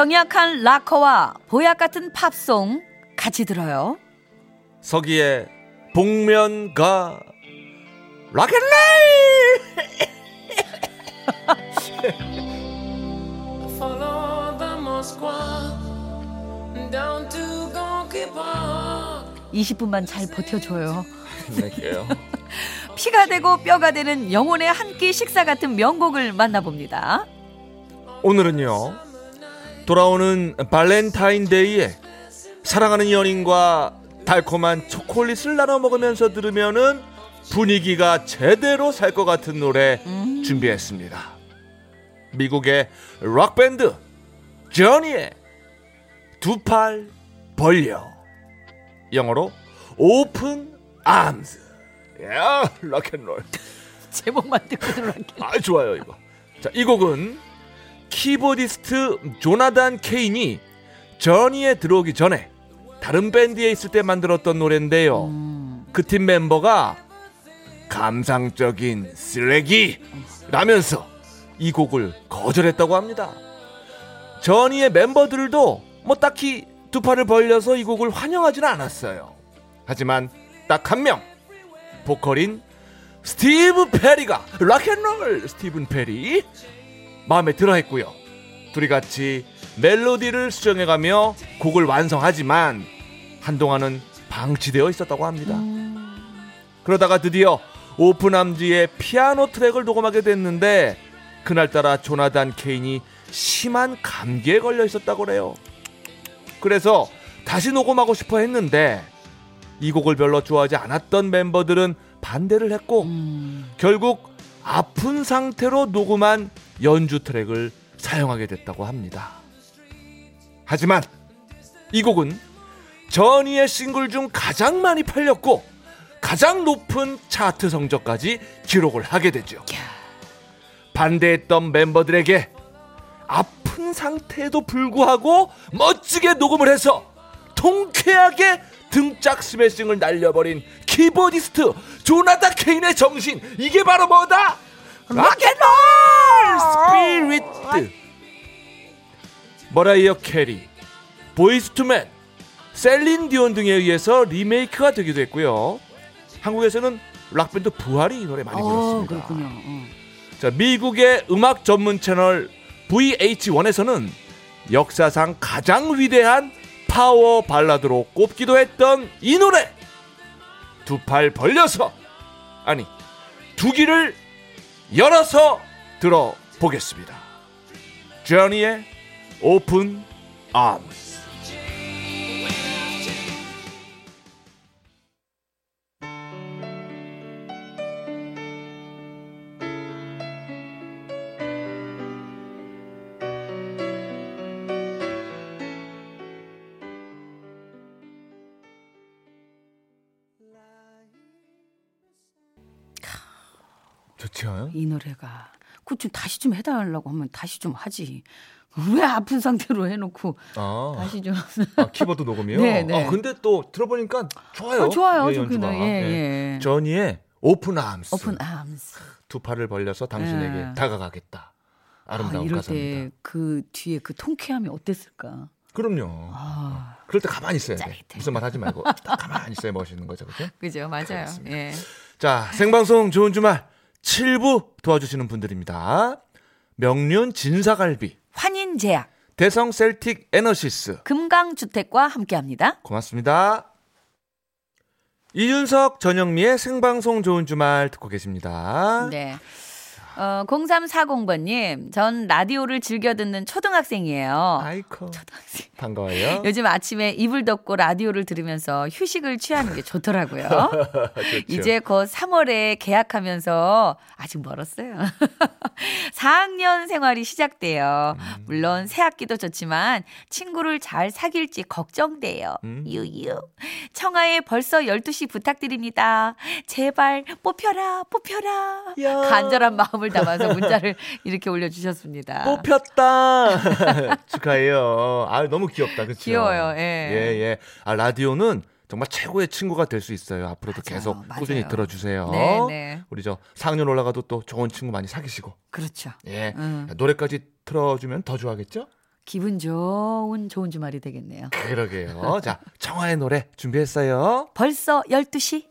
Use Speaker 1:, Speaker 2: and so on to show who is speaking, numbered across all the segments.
Speaker 1: 병약한 락커와 보약 같은 팝송 같이 들어요.
Speaker 2: 서기의 복면가 락앤롤
Speaker 3: Follow the Moskva down to Gonky Park.
Speaker 1: 20분만 잘 버텨줘요. 피가 되고 뼈가 되는 영혼의 한 끼 식사 같은 명곡을 만나봅니다.
Speaker 2: 오늘은요 돌아오는 발렌타인데이에 사랑하는 연인과 달콤한 초콜릿을 나눠 먹으면서 들으면은 분위기가 제대로 살 것 같은 노래 준비했습니다. 미국의 락밴드 저니의 두 팔 벌려 영어로 Open Arms 야 rock and roll
Speaker 1: 제목만 듣고 들어갈게요.
Speaker 2: 아 좋아요 이거 자 이 곡은 키보디스트 조나단 케인이 저니에 들어오기 전에 다른 밴드에 있을 때 만들었던 노래인데요. 그팀 멤버가 감상적인 쓰레기 라면서 이 곡을 거절했다고 합니다. 저니의 멤버들도 뭐 딱히 두 팔을 벌려서 이 곡을 환영하지는 않았어요. 하지만 딱 한 명 보컬인 스티브 페리가 rock and roll 스티븐 페리 마음에 들어 했고요. 둘이 같이 멜로디를 수정해가며 곡을 완성하지만 한동안은 방치되어 있었다고 합니다. 그러다가 드디어 Open Arms의 피아노 트랙을 녹음하게 됐는데 그날따라 조나단 케인이 심한 감기에 걸려 있었다고 그래요. 그래서 다시 녹음하고 싶어 했는데 이 곡을 별로 좋아하지 않았던 멤버들은 반대를 했고 결국 아픈 상태로 녹음한 연주 트랙을 사용하게 됐다고 합니다. 하지만 이 곡은 전이의 싱글 중 가장 많이 팔렸고 가장 높은 차트 성적까지 기록을 하게 되죠. 반대했던 멤버들에게 아픈 상태에도 불구하고 멋지게 녹음을 해서 통쾌하게 등짝 스매싱을 날려버린 키보디스트 조나다 케인의 정신 이게 바로 뭐다? rock and 머라이어 캐리 보이스투맨 셀린 디온 등에 의해서 리메이크가 되기도 했고요 한국에서는 락밴드 부활이 이 노래 많이 불렀습니다
Speaker 1: 어, 그렇군요. 어.
Speaker 2: 자, 미국의 음악 전문 채널 VH1에서는 역사상 가장 위대한 파워 발라드로 꼽기도 했던 이 노래 두 팔 벌려서 아니 두 귀를 열어서 들어보겠습니다. 저니의 Open Arms 좋죠.
Speaker 1: 이 노래가 그 좀 다시 좀 해달라고 하면 다시 좀 하지. 왜 아픈 상태로 해놓고
Speaker 2: 아,
Speaker 1: 다시 좀
Speaker 2: 아, 키보드 녹음이요?
Speaker 1: 네, 네.
Speaker 2: 아, 근데 또 들어보니까 좋아요.
Speaker 1: 어, 좋아요.
Speaker 2: 예.
Speaker 1: 해요. 예,
Speaker 2: 예.
Speaker 1: 예.
Speaker 2: 저니의
Speaker 1: Open Arms. Open Arms.
Speaker 2: 두 팔을 벌려서 당신에게
Speaker 1: 예.
Speaker 2: 다가가겠다. 아름다운
Speaker 1: 아, 이럴
Speaker 2: 가사입니다.
Speaker 1: 때그 뒤에 그 통쾌함이 어땠을까?
Speaker 2: 그럼요.
Speaker 1: 아,
Speaker 2: 그럴 때 가만히 있어야 돼.
Speaker 1: 짜릿해.
Speaker 2: 무슨 말 하지 말고 딱 가만히 있어야 멋있는 거죠. 그죠?
Speaker 1: 그죠, 맞아요.
Speaker 2: 그렇습니다.
Speaker 1: 예.
Speaker 2: 자, 생방송 좋은 주말 7부 도와주시는 분들입니다. 명륜 진사갈비,
Speaker 1: 환인제약,
Speaker 2: 대성 셀틱 에너시스.
Speaker 1: 금강주택과 함께합니다.
Speaker 2: 고맙습니다. 이윤석 전영미의 생방송 좋은 주말 듣고 계십니다.
Speaker 1: 네. 어, 0340번님, 전 라디오를 즐겨 듣는 초등학생이에요.
Speaker 2: 아이코.
Speaker 1: 초등학생.
Speaker 2: 반가워요.
Speaker 1: 요즘 아침에 이불 덮고 라디오를 들으면서 휴식을 취하는 게 좋더라고요. 이제 곧 3월에 계약하면서 아직 멀었어요. 4학년 생활이 시작돼요.
Speaker 2: 음.
Speaker 1: 물론 새 학기도 좋지만 친구를 잘 사귈지 걱정돼요.
Speaker 2: 음.
Speaker 1: 유유. 청하에 벌써 12시 부탁드립니다. 제발 뽑혀라, 뽑혀라.
Speaker 2: 야.
Speaker 1: 간절한 마음을 담아서 문자를 이렇게 올려주셨습니다.
Speaker 2: 뽑혔다. 축하해요. 아 너무 귀엽다. 그렇죠?
Speaker 1: 귀여워요, 예.
Speaker 2: 예, 예. 아 라디오는 정말 최고의 친구가 될 수 있어요. 앞으로도
Speaker 1: 맞아요,
Speaker 2: 계속
Speaker 1: 맞아요.
Speaker 2: 꾸준히 들어주세요.
Speaker 1: 네, 네.
Speaker 2: 우리 저 4학년 올라가도 또 좋은 친구 많이 사귀시고.
Speaker 1: 그렇죠.
Speaker 2: 예.
Speaker 1: 음.
Speaker 2: 노래까지 틀어주면 더 좋아하겠죠?
Speaker 1: 기분 좋은 좋은 주말이 되겠네요.
Speaker 2: 그러게요. 자, 청하의 노래 준비했어요.
Speaker 1: 벌써 12시?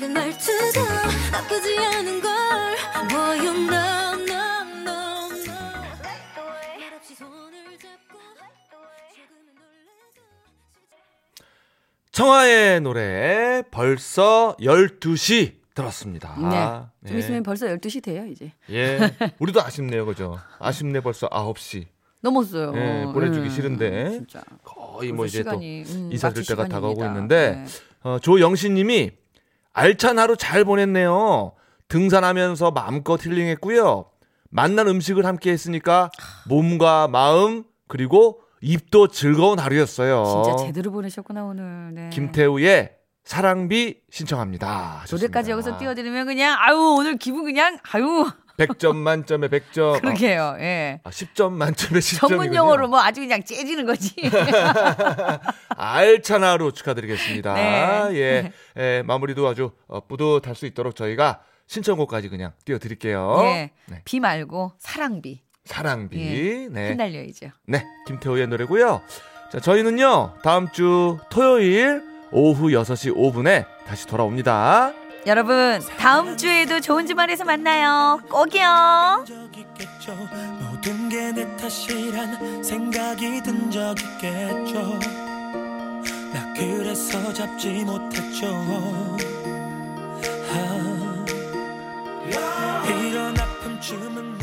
Speaker 4: 작은 말투도 나쁘지 않은 걸 Boy you know no no no 말없이 손을 잡고 조금은 놀래도
Speaker 2: 청하의 노래 벌써 12시 들었습니다.
Speaker 1: 네. 좀 있으면 벌써 12시 돼요, 이제.
Speaker 2: 예. 우리도 아쉽네요. 그죠? 아쉽네 벌써 9시.
Speaker 1: 넘었어요.
Speaker 2: 예, 보내주기
Speaker 1: 음,
Speaker 2: 싫은데.
Speaker 1: 진짜.
Speaker 2: 거의 뭐 이제 또
Speaker 1: 시간이, 음,
Speaker 2: 인사드릴
Speaker 1: 마칠
Speaker 2: 때가 다가오고
Speaker 1: 시간입니다.
Speaker 2: 있는데
Speaker 1: 네.
Speaker 2: 어, 조영신 님이 알찬 하루 잘 보냈네요. 등산하면서 마음껏 힐링했고요. 맛난 음식을 함께 했으니까 몸과 마음 그리고 입도 즐거운 하루였어요.
Speaker 1: 진짜 제대로 보내셨구나, 오늘. 네.
Speaker 2: 김태우의 사랑비 신청합니다.
Speaker 1: 노래까지
Speaker 2: 하셨습니다.
Speaker 1: 여기서 띄워드리면 그냥, 아유, 오늘 기분 그냥, 아유,
Speaker 2: 100점 만점에 100점.
Speaker 1: 그러게요, 예.
Speaker 2: 아, 10점 만점에 10점.
Speaker 1: 전문 용어로 뭐 아주 그냥 째지는 거지.
Speaker 2: 알찬 하루 축하드리겠습니다.
Speaker 1: 네.
Speaker 2: 예, 예, 마무리도 아주 어, 뿌듯할 수 있도록 저희가 신청곡까지 그냥 띄워드릴게요.
Speaker 1: 예.
Speaker 2: 네.
Speaker 1: 비 말고 사랑비.
Speaker 2: 사랑비.
Speaker 1: 예.
Speaker 2: 네.
Speaker 1: 흩날려야죠.
Speaker 2: 네, 김태호의 노래고요. 자, 저희는요 다음 주 토요일 오후 6시 5분에 다시 돌아옵니다.
Speaker 1: 여러분 다음 주에도 좋은 주말에서 만나요. 꼭이요.
Speaker 5: 모든 게 내 탓이란 생각이 든 적 있겠죠. 나 그래서 잡지 못했죠. 아, 이런 아픔쯤은